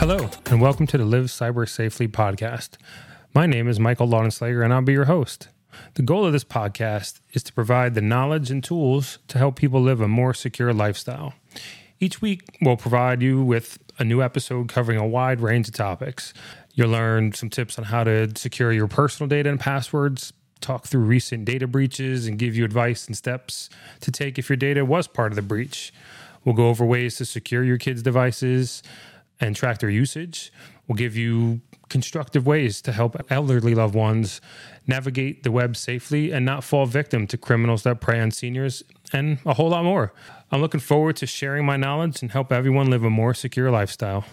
Hello, and welcome to the Live Cyber Safely podcast. My name is Michael Laudenslager, and I'll be your host. The goal of this podcast is to provide the knowledge and tools to help people live a more secure lifestyle. Each week, we'll provide you with a new episode covering a wide range of topics. You'll learn some tips on how to secure your personal data and passwords, talk through recent data breaches, and give you advice and steps to take if your data was part of the breach. We'll go over ways to secure your kids' devices and track their usage. We'll give you constructive ways to help elderly loved ones navigate the web safely and not fall victim to criminals that prey on seniors, and a whole lot more. I'm looking forward to sharing my knowledge and help everyone live a more secure lifestyle.